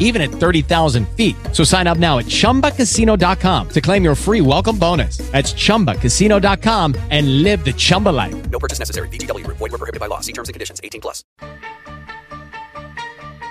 even at 30,000 feet. So sign up now at chumbacasino.com to claim your free welcome bonus. That's chumbacasino.com and live the Chumba life. No purchase necessary. VGW Group. Void were prohibited by law. See terms and conditions. 18 plus.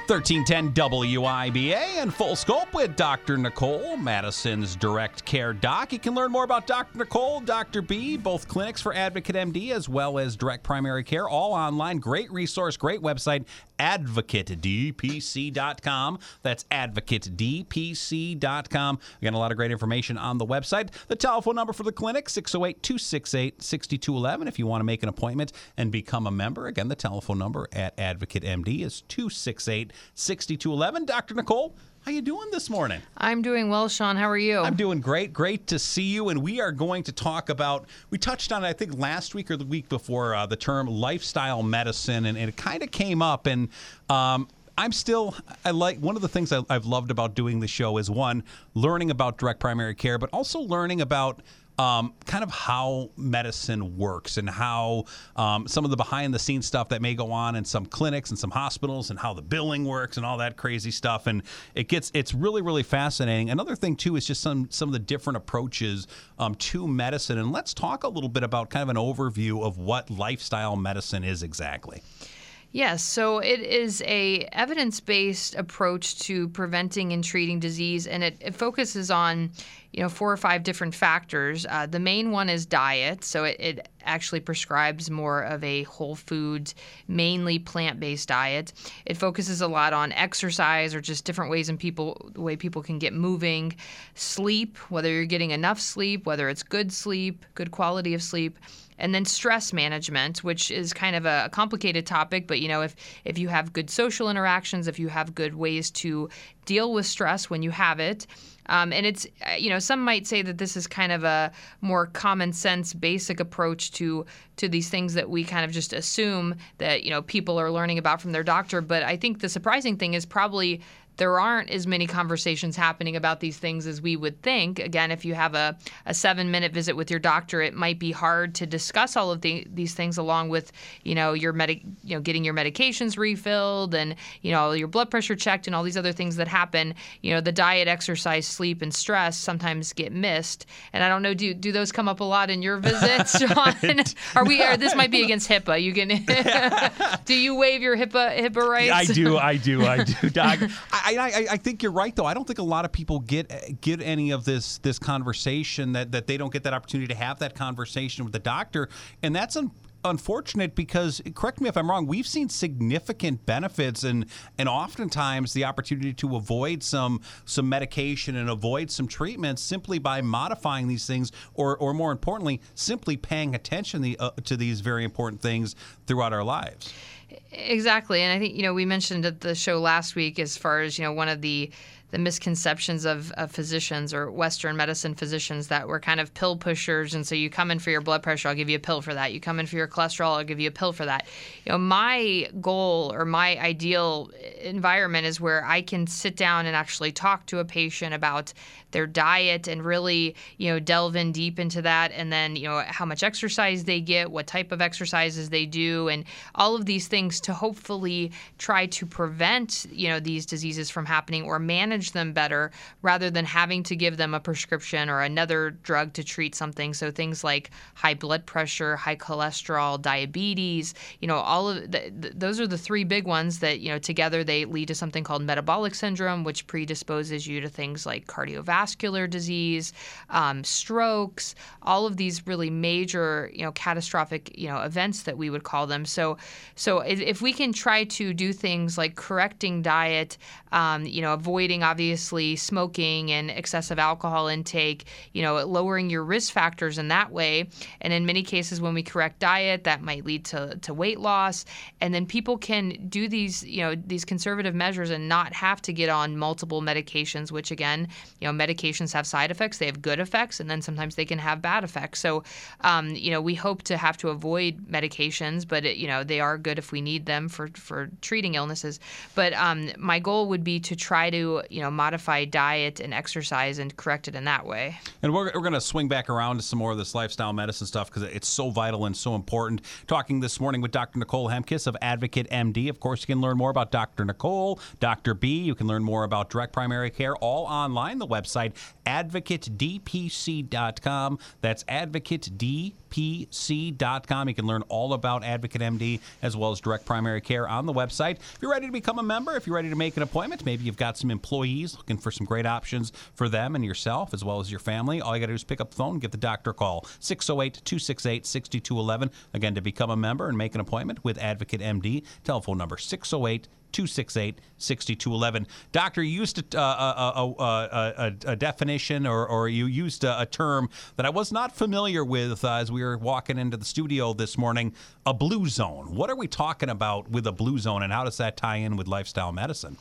1310 WIBA and Full Scope with Dr. Nicole, Madison's direct care doc. You can learn more about Dr. Nicole, Dr. B, both clinics for Advocate MD as well as direct primary care, all online. Great resource, great website, advocatedpc.com. That's advocatedpc.com. Got a lot of great information on the website. The telephone number for the clinic, 608 268 6211. If you want to make an appointment and become a member, again, the telephone number at Advocate MD is 268 6211. Dr. Nicole, how you doing this morning? I'm doing well, Sean. How are you? I'm doing great. Great to see you. And we are going to talk about, we touched on, it, I think, last week or the week before, uh, the term lifestyle medicine. And, and it kind of came up. And um, I'm still, I like, one of the things I, I've loved about doing the show is one, learning about direct primary care, but also learning about um, kind of how medicine works and how um, some of the behind the scenes stuff that may go on in some clinics and some hospitals and how the billing works and all that crazy stuff. And it gets it's really really fascinating. Another thing too is just some some of the different approaches um, to medicine. And let's talk a little bit about kind of an overview of what lifestyle medicine is exactly. Yes, so it is a evidence-based approach to preventing and treating disease, and it, it focuses on, you know, four or five different factors. Uh, the main one is diet, so it, it actually prescribes more of a whole food, mainly plant-based diet. It focuses a lot on exercise or just different ways in people, the way people can get moving, sleep, whether you're getting enough sleep, whether it's good sleep, good quality of sleep and then stress management, which is kind of a complicated topic. But you know, if if you have good social interactions, if you have good ways to deal with stress when you have it. Um, and it's, you know, some might say that this is kind of a more common sense, basic approach to to these things that we kind of just assume that you know people are learning about from their doctor. But I think the surprising thing is probably there aren't as many conversations happening about these things as we would think. Again, if you have a, a seven minute visit with your doctor, it might be hard to discuss all of the, these things along with, you know, your medic, you know, getting your medications refilled and, you know, your blood pressure checked and all these other things that happen. You know, the diet, exercise, sleep, and stress sometimes get missed. And I don't know, do do those come up a lot in your visits, John? Are we? This might be against HIPAA. You can. do you waive your HIPAA HIPAA rights? I do, I do, I do, Doc. I, I, I think you're right, though. I don't think a lot of people get get any of this this conversation that that they don't get that opportunity to have that conversation with the doctor, and that's un- unfortunate because correct me if I'm wrong we've seen significant benefits and and oftentimes the opportunity to avoid some some medication and avoid some treatments simply by modifying these things or or more importantly simply paying attention the, uh, to these very important things throughout our lives. Exactly. And I think, you know, we mentioned at the show last week as far as, you know, one of the the misconceptions of, of physicians or Western medicine physicians that we're kind of pill pushers. And so you come in for your blood pressure, I'll give you a pill for that. You come in for your cholesterol, I'll give you a pill for that. You know, my goal or my ideal environment is where I can sit down and actually talk to a patient about their diet and really, you know, delve in deep into that. And then, you know, how much exercise they get, what type of exercises they do, and all of these things to hopefully try to prevent, you know, these diseases from happening or manage them better rather than having to give them a prescription or another drug to treat something. So things like high blood pressure, high cholesterol, diabetes, you know, all of the, those are the three big ones that, you know, together they lead to something called metabolic syndrome, which predisposes you to things like cardiovascular disease, um, strokes, all of these really major, you know, catastrophic, you know, events that we would call them. So, so if we can try to do things like correcting diet, um, you know, avoiding obviously smoking and excessive alcohol intake, you know, lowering your risk factors in that way. And in many cases, when we correct diet, that might lead to, to weight loss. And then people can do these, you know, these conservative measures and not have to get on multiple medications, which again, you know, medications have side effects, they have good effects, and then sometimes they can have bad effects. So, um, you know, we hope to have to avoid medications, but it, you know, they are good if we need them for for treating illnesses. But um, my goal would be to try to you know modify diet and exercise and correct it in that way. And we're, we're going to swing back around to some more of this lifestyle medicine stuff because it's so vital and so important. Talking this morning with Dr. Nicole Hemkes of Advocate MD. Of course, you can learn more about Dr. Nicole, Dr. B. You can learn more about direct primary care all online. The website advocatedpc.com. That's advocatedpc.com. You can learn all about Advocate MD as well as direct primary care on the website. If you're ready to become a member, if you're ready to make an appointment, maybe you've got some employees looking for some great options for them and yourself as well as your family, all you got to do is pick up the phone give the doctor call. 608 268 6211. Again, to become a member and make an appointment with Advocate MD, telephone number 608 268 6211. Doctor, you used a, uh, a, a, a, definition or, or you used a, term that I was not familiar with uh, as we were walking into the studio this morning a blue zone. What are we talking about with a blue zone and how does that tie in with lifestyle medicine?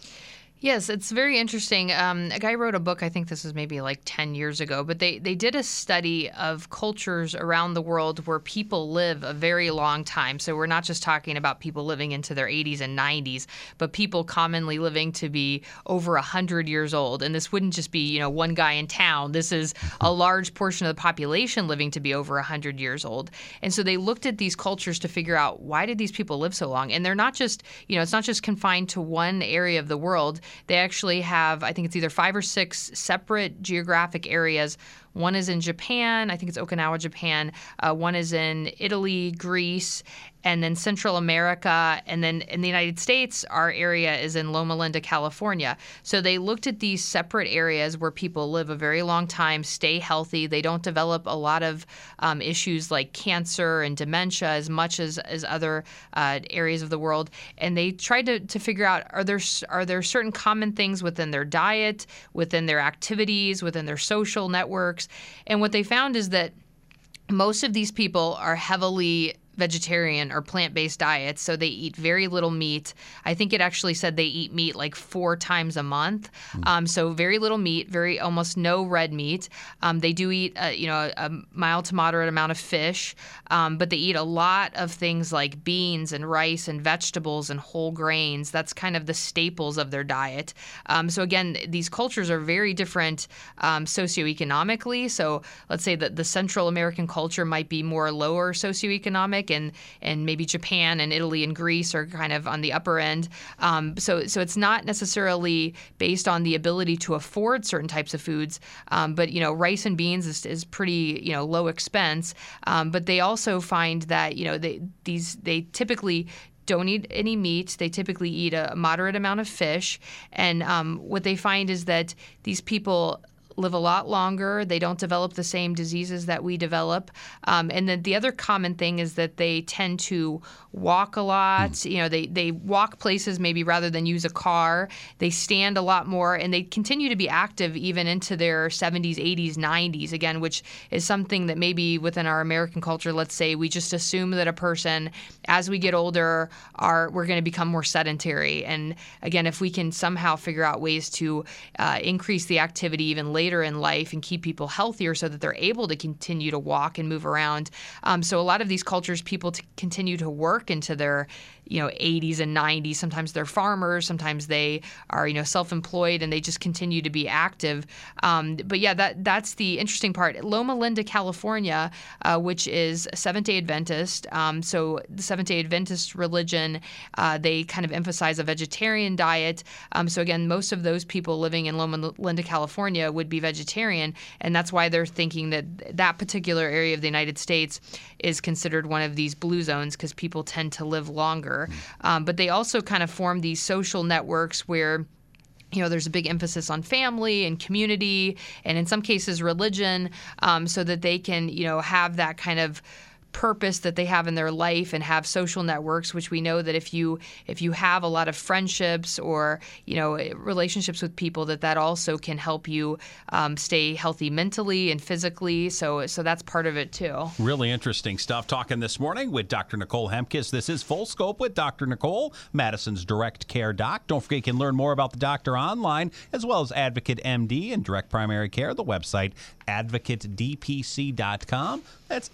Yes, it's very interesting. Um, a guy wrote a book, I think this was maybe like 10 years ago, but they, they did a study of cultures around the world where people live a very long time. So we're not just talking about people living into their 80s and 90s, but people commonly living to be over 100 years old. And this wouldn't just be, you know, one guy in town. This is a large portion of the population living to be over 100 years old. And so they looked at these cultures to figure out why did these people live so long? And they're not just, you know, it's not just confined to one area of the world they actually have, I think it's either five or six separate geographic areas one is in Japan, I think it's Okinawa, Japan. Uh, one is in Italy, Greece, and then Central America. And then in the United States, our area is in Loma Linda, California. So they looked at these separate areas where people live a very long time, stay healthy. They don't develop a lot of um, issues like cancer and dementia as much as, as other uh, areas of the world. And they tried to, to figure out are there, are there certain common things within their diet, within their activities, within their social networks and what they found is that most of these people are heavily vegetarian or plant based diets, so they eat very little meat. I think it actually said they eat meat like four times a month. Mm. Um, so very little meat, very almost no red meat. Um, they do eat, uh, you know, a, a, mild to moderate amount of fish, um, but they eat a lot of things like beans and rice and vegetables and whole grains. That's kind of the staples of their diet. Um, so again, these cultures are very different um, socioeconomically. So let's say that the Central American culture might be more lower socioeconomic and and maybe Japan and Italy and Greece are kind of on the upper end. Um, so so it's not necessarily based on the ability to afford certain types of foods, um, but you know rice and beans is, is pretty you know low expense. Um, but they also find that you know they these they typically don't eat any meat. They typically eat a moderate amount of fish. And um, what they find is that these people live a lot longer. They don't develop the same diseases that we develop. Um, and then the other common thing is that they tend to walk a lot. Mm. You know, they, they walk places maybe rather than use a car. They stand a lot more and they continue to be active even into their 70s, 80s, 90s, again, which is something that maybe within our American culture, let's say, we just assume that a person, as we get older, are we're going to become more sedentary. And again, if we can somehow figure out ways to uh, increase the activity even later later in life and keep people healthier so that they're able to continue to walk and move around. Um, so a lot of these cultures, people continue to work into their you know 80s and 90s sometimes they're farmers sometimes they are you know self-employed and they just continue to be active. Um, but yeah that that's the interesting part. Loma linda california uh, which is seventh day adventist um, so the seventh day adventist religion uh, they kind of emphasize a vegetarian diet. Um, so again most of those people living in loma linda california would be vegetarian and that's why they're thinking that that particular area of the united states is considered one of these blue zones because people tend to live longer um, but they also kind of form these social networks where you know, there's a big emphasis on family and community, and in some cases, religion, um, so that they can, you know, have that kind of purpose that they have in their life and have social networks which we know that if you if you have a lot of friendships or you know relationships with people that that also can help you um, stay healthy mentally and physically so so that's part of it too Really interesting stuff. Talking this morning with Dr. Nicole Hemkes. This is Full Scope with Dr. Nicole, Madison's Direct Care Doc. Don't forget you can learn more about the doctor online as well as Advocate MD and Direct Primary Care. The website advocatedpc.com. That's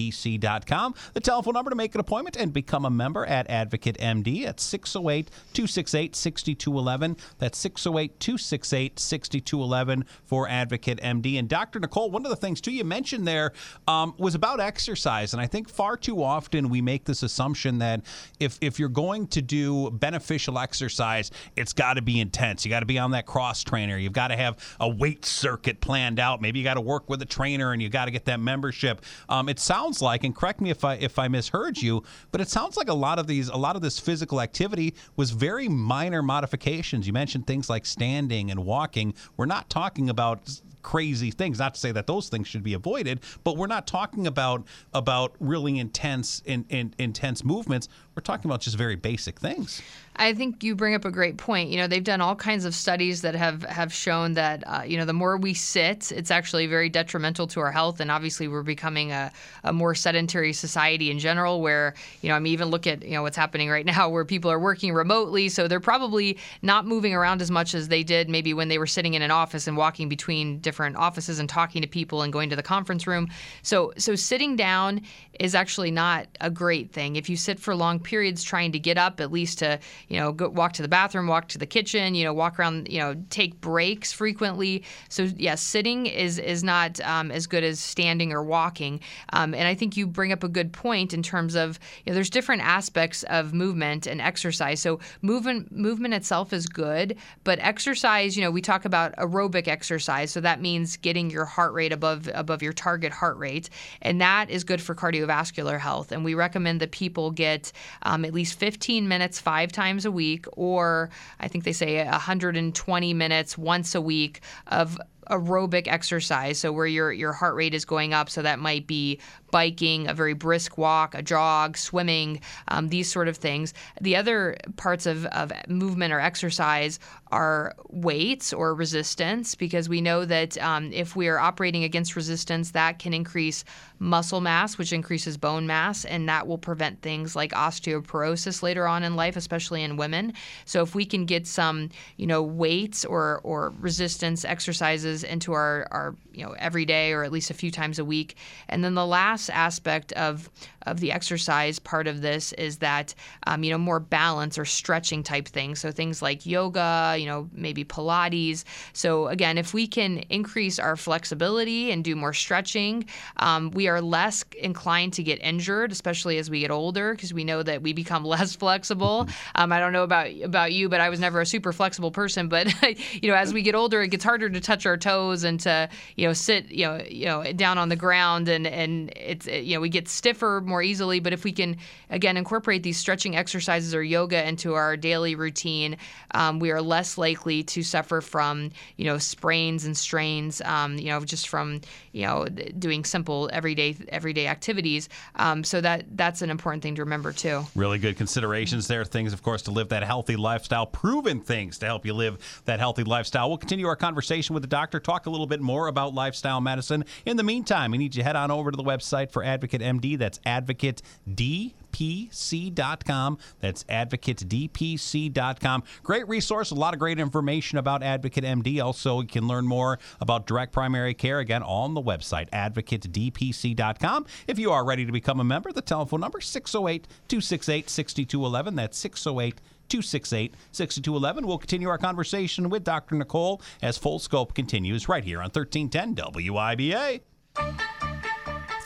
advocatedpc.com. The telephone number to make an appointment and become a member at Advocate MD at 608 268 6211. That's 608 268 6211 for Advocate MD. And Dr. Nicole, one of the things too you mentioned there um, was about exercise. And I think far too often we make this assumption that if, if you're going to do beneficial exercise, it's got to be intense. You got to be on that cross trainer. You've got to have a weight circuit planned out. Maybe you got to work with a trainer and you got to get that membership. Um, it sounds like, and correct me if I if I misheard you, but it sounds like a lot of these, a lot of this physical activity was very minor modifications. You mentioned things like standing and walking. We're not talking about crazy things not to say that those things should be avoided but we're not talking about about really intense in, in, intense movements we're talking about just very basic things I think you bring up a great point. You know, they've done all kinds of studies that have have shown that uh, you know the more we sit, it's actually very detrimental to our health. And obviously, we're becoming a, a more sedentary society in general. Where you know, I mean, even look at you know what's happening right now, where people are working remotely, so they're probably not moving around as much as they did maybe when they were sitting in an office and walking between different offices and talking to people and going to the conference room. So so sitting down is actually not a great thing. If you sit for long periods trying to get up, at least to you know, go walk to the bathroom, walk to the kitchen, you know, walk around, you know, take breaks frequently. So yes, yeah, sitting is is not um, as good as standing or walking. Um, and I think you bring up a good point in terms of you know, there's different aspects of movement and exercise. So movement movement itself is good, but exercise, you know, we talk about aerobic exercise. So that means getting your heart rate above above your target heart rate, and that is good for cardiovascular health. And we recommend that people get um, at least 15 minutes five times a week, or I think they say 120 minutes once a week of aerobic exercise, so where your your heart rate is going up. So that might be biking, a very brisk walk, a jog, swimming, um, these sort of things. The other parts of, of movement or exercise are weights or resistance, because we know that um, if we are operating against resistance, that can increase muscle mass, which increases bone mass, and that will prevent things like osteoporosis later on in life, especially in women. So if we can get some, you know, weights or or resistance exercises into our our you know every day or at least a few times a week, and then the last aspect of of the exercise part of this is that um, you know more balance or stretching type things. So things like yoga, you know, maybe Pilates. So again, if we can increase our flexibility and do more stretching, um, we are less inclined to get injured, especially as we get older, because we know that we become less flexible. Um, I don't know about about you, but I was never a super flexible person. But you know, as we get older, it gets harder to touch our toes and to you know sit you know you know down on the ground, and and it's you know we get stiffer more easily. But if we can again incorporate these stretching exercises or yoga into our daily routine, um, we are less likely to suffer from you know sprains and strains. Um, you know, just from you know doing simple everyday everyday activities. Um, so that that's an important thing to remember too. Really good considerations there. Things, of course, to live that healthy lifestyle. Proven things to help you live that healthy lifestyle. We'll continue our conversation with the doctor. Talk a little bit more about lifestyle medicine. In the meantime, we need you to head on over to the website for Advocate MD. That's Advocate D advocatedpc.com. That's advocatedpc.com. Great resource, a lot of great information about Advocate MD. Also, you can learn more about direct primary care again on the website advocatedpc.com. If you are ready to become a member, the telephone number 608 268 6211. That's 608 268 6211. We'll continue our conversation with Dr. Nicole as Full Scope continues right here on 1310 WIBA.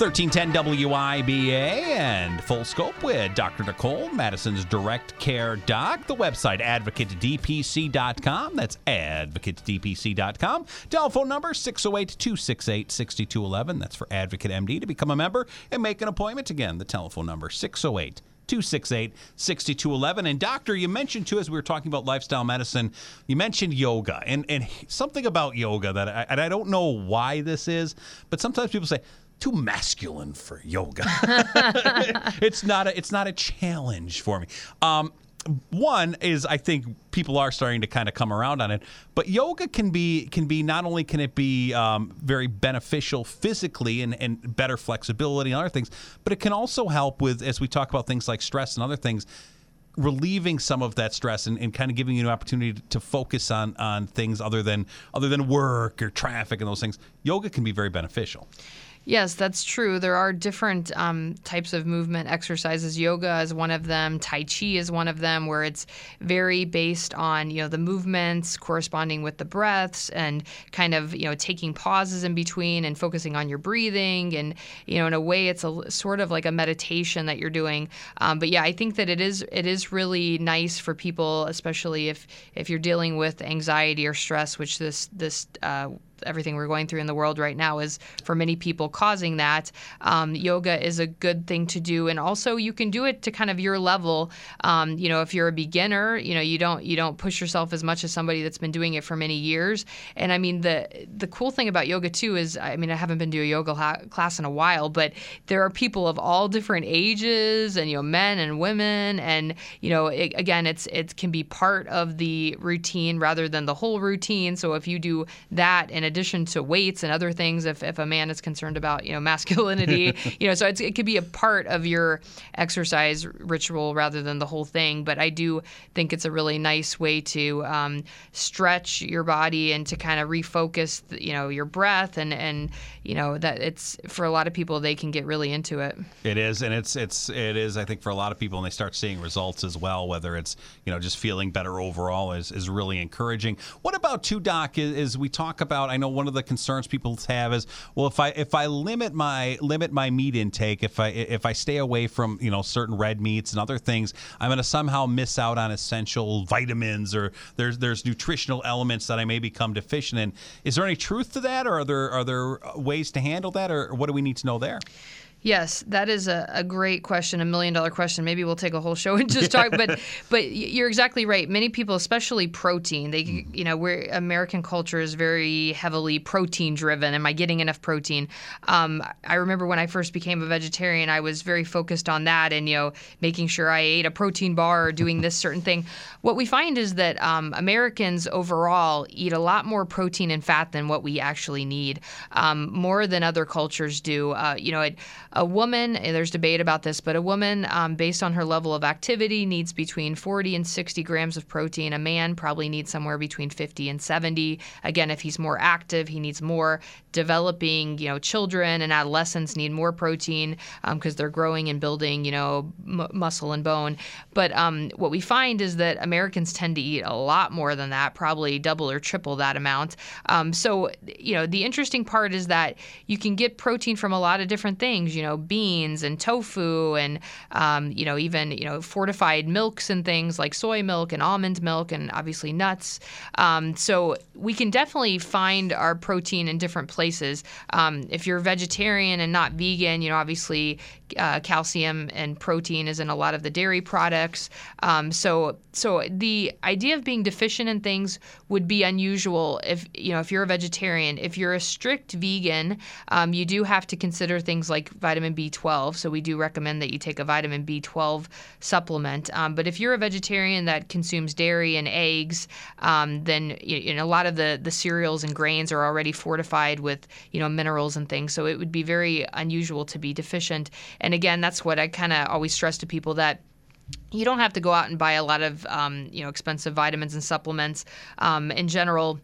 1310 WIBA and Full Scope with Dr. Nicole, Madison's Direct Care Doc. The website, advocatedpc.com. That's advocatedpc.com. Telephone number, 608 268 6211. That's for Advocate MD to become a member and make an appointment. Again, the telephone number, 608 268 6211. And, Doctor, you mentioned too, as we were talking about lifestyle medicine, you mentioned yoga and, and something about yoga that I, and I don't know why this is, but sometimes people say, too masculine for yoga. it's not a it's not a challenge for me. Um, one is I think people are starting to kind of come around on it, but yoga can be can be not only can it be um, very beneficial physically and, and better flexibility and other things, but it can also help with as we talk about things like stress and other things relieving some of that stress and, and, kind of giving you an opportunity to focus on on things other than other than work or traffic and those things yoga can be very beneficial Yes, that's true. There are different um, types of movement exercises. Yoga is one of them. Tai Chi is one of them, where it's very based on you know the movements corresponding with the breaths and kind of you know taking pauses in between and focusing on your breathing and you know in a way it's a sort of like a meditation that you're doing. Um, but yeah, I think that it is it is really nice for people, especially if if you're dealing with anxiety or stress, which this this uh, everything we're going through in the world right now is for many people causing that. Um, yoga is a good thing to do, and also you can do it to kind of your level. Um, you know, if you're a beginner, you know you don't you don't push yourself as much as somebody that's been doing it for many years. And I mean the the cool thing about yoga too is I mean I haven't been to a yoga ha- class in a while, but there are people of all different ages and you know men and women, and you know it, again it's it can be part of the routine rather than the whole routine. So if you do that in addition to weights and other things, if, if a man is concerned about you know masculinity, you know, so it could be a part of your exercise ritual rather than the whole thing. But I do think it's a really nice way to um, stretch your body and to kind of refocus, you know, your breath and and you know that it's for a lot of people they can get really into it. It is, and it's it's it is. I think for a lot of people, and they start seeing results as well. Whether it's you know just feeling better overall is is really encouraging. What about two doc? Is, is we talk about? I know one of the concerns people have is well, if I if I limit my limit my meat intake, if I if I stay away from you know certain red meats and other things, I'm going to somehow miss out on essential vitamins or there's there's nutritional elements that I may become deficient in. Is there any truth to that, or are there are there uh, ways to handle that, or what do we need to know there? Yes, that is a, a great question, a million dollar question. Maybe we'll take a whole show and just talk. But but you're exactly right. Many people, especially protein, they mm. you know, we're American culture is very heavily protein driven. Am I getting enough protein? Um, I remember when I first became a vegetarian, I was very focused on that and you know making sure I ate a protein bar or doing this certain thing. What we find is that um, Americans overall eat a lot more protein and fat than what we actually need, um, more than other cultures do. Uh, you know. It, a woman, there's debate about this, but a woman, um, based on her level of activity, needs between 40 and 60 grams of protein. A man probably needs somewhere between 50 and 70. Again, if he's more active, he needs more. Developing, you know, children and adolescents need more protein because um, they're growing and building, you know, m- muscle and bone. But um, what we find is that Americans tend to eat a lot more than that, probably double or triple that amount. Um, so, you know, the interesting part is that you can get protein from a lot of different things. You know, beans and tofu and um, you know even you know fortified milks and things like soy milk and almond milk and obviously nuts. Um, so we can definitely find our protein in different places. Um, if you're vegetarian and not vegan, you know obviously uh, calcium and protein is in a lot of the dairy products. Um, so so the idea of being deficient in things would be unusual if you know if you're a vegetarian. If you're a strict vegan, um, you do have to consider things like vitamin B12. So we do recommend that you take a vitamin B12 supplement. Um, but if you're a vegetarian that consumes dairy and eggs, um, then you know a lot of the the cereals and grains are already fortified with you know minerals and things. So it would be very unusual to be deficient. And again, that's what I kind of always stress to people that you don't have to go out and buy a lot of um, you know expensive vitamins and supplements. Um, in general,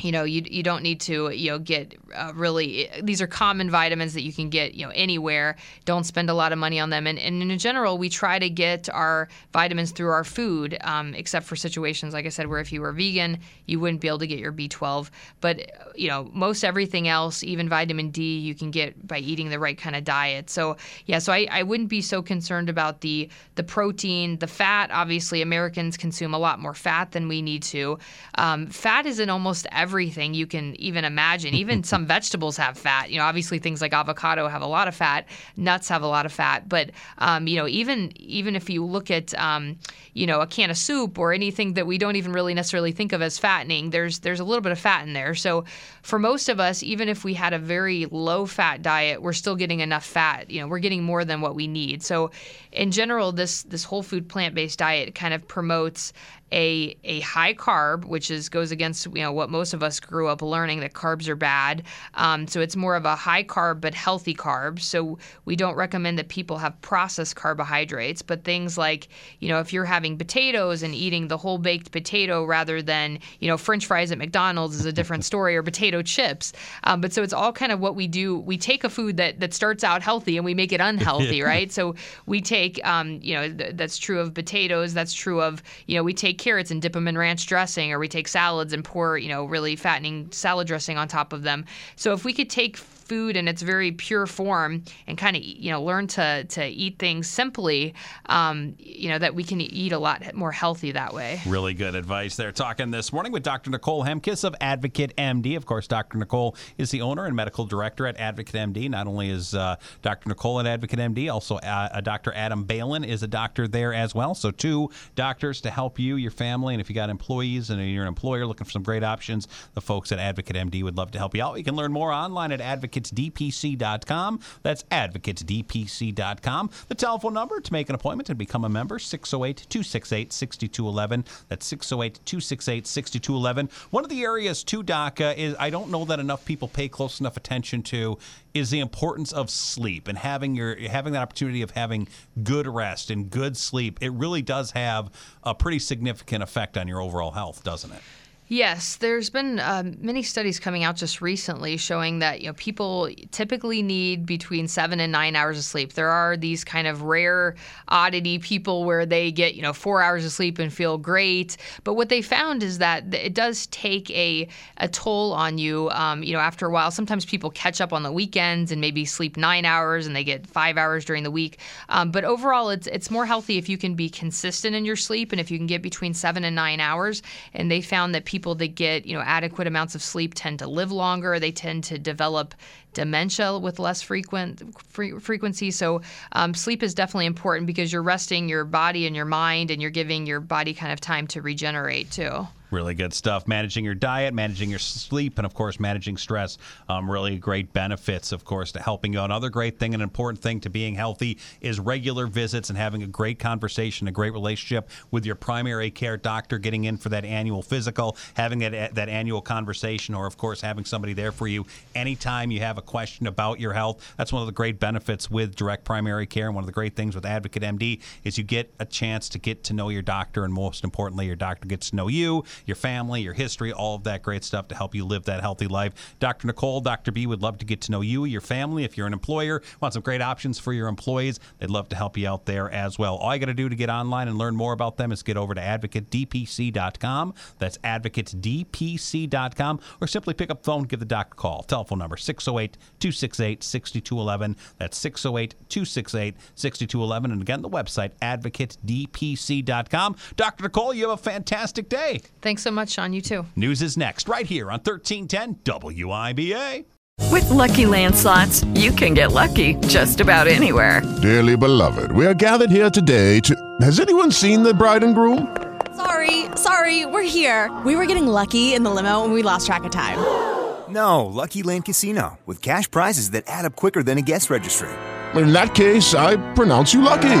you know you, you don't need to you know get uh, really these are common vitamins that you can get you know anywhere. Don't spend a lot of money on them. And, and in general we try to get our vitamins through our food um, except for situations like i said where if you were vegan you wouldn't be able to get your b12 but you know most everything else even vitamin d you can get by eating the right kind of diet. So yeah so i, I wouldn't be so concerned about the the protein. The fat obviously americans consume a lot more fat than we need to. Um, fat is in almost every everything you can even imagine. Even some vegetables have fat. You know, obviously things like avocado have a lot of fat, nuts have a lot of fat, but um, you know, even even if you look at um, you know a can of soup or anything that we don't even really necessarily think of as fattening, there's there's a little bit of fat in there. So for most of us, even if we had a very low fat diet, we're still getting enough fat. You know, we're getting more than what we need. So in general, this this whole food plant based diet kind of promotes a a high carb, which is goes against you know what most of us grew up learning that carbs are bad. Um, so it's more of a high carb but healthy carbs. So we don't recommend that people have processed carbohydrates, but things like you know if you're having potatoes and eating the whole baked potato rather than you know French fries at McDonald's is a different story, or potato chips. Um, but so it's all kind of what we do. We take a food that that starts out healthy and we make it unhealthy, right? So we take um, you know th- that's true of potatoes. That's true of you know we take carrots and dip them in ranch dressing, or we take salads and pour, you know, really fattening salad dressing on top of them. So if we could take food in its very pure form and kind of you know learn to to eat things simply um, you know that we can eat a lot more healthy that way. Really good advice there. Talking this morning with dr nicole Hemkes of advocate md of course dr nicole is the owner and medical director at advocate md not only is uh, dr nicole at advocate md also uh, dr adam balin is a doctor there as well. So two doctors to help you your family and if you got employees and you're an employer looking for some great options the folks at advocate md would love to help you out. You can learn more online at advocate advocatesdpc.com. That's advocatesdpc.com. The telephone number to make an appointment and become a member 608 268 6211. That's 608 268 6211. One of the areas, too, Doc, uh, is I don't know that enough people pay close enough attention to is the importance of sleep and having your having that opportunity of having good rest and good sleep. It really does have a pretty significant effect on your overall health, doesn't it? Yes, there's been um, many studies coming out just recently showing that you know people typically need between seven and nine hours of sleep. There are these kind of rare oddity people where they get you know four hours of sleep and feel great, but what they found is that it does take a a toll on you. Um, you know, after a while, sometimes people catch up on the weekends and maybe sleep nine hours and they get five hours during the week. Um, but overall, it's it's more healthy if you can be consistent in your sleep and if you can get between seven and nine hours. And they found that people that get you know adequate amounts of sleep tend to live longer. They tend to develop dementia with less frequent fre- frequency. So um, sleep is definitely important because you're resting your body and your mind, and you're giving your body kind of time to regenerate too. Really good stuff. Managing your diet, managing your sleep, and of course, managing stress. Um, really great benefits, of course, to helping you. Another great thing, an important thing to being healthy is regular visits and having a great conversation, a great relationship with your primary care doctor, getting in for that annual physical, having that, that annual conversation, or of course, having somebody there for you anytime you have a question about your health. That's one of the great benefits with direct primary care. And one of the great things with Advocate MD is you get a chance to get to know your doctor, and most importantly, your doctor gets to know you your family, your history, all of that great stuff to help you live that healthy life. Dr. Nicole, Dr. B would love to get to know you, your family. If you're an employer, want some great options for your employees, they'd love to help you out there as well. All you got to do to get online and learn more about them is get over to advocatedpc.com. That's advocatedpc.com, or simply pick up the phone, give the doctor a call. Telephone number 608 268 6211. That's 608 268 6211. And again, the website advocatedpc.com. Dr. Nicole, you have a fantastic day. Thanks so much, Sean. You too. News is next, right here on 1310 WIBA. With LuckyLand Slots, you can get lucky just about anywhere. Dearly beloved, we are gathered here today to. Has anyone seen the bride and groom? Sorry, sorry, we're here. We were getting lucky in the limo and we lost track of time. No, Lucky Land Casino, with cash prizes that add up quicker than a guest registry. In that case, I pronounce you lucky.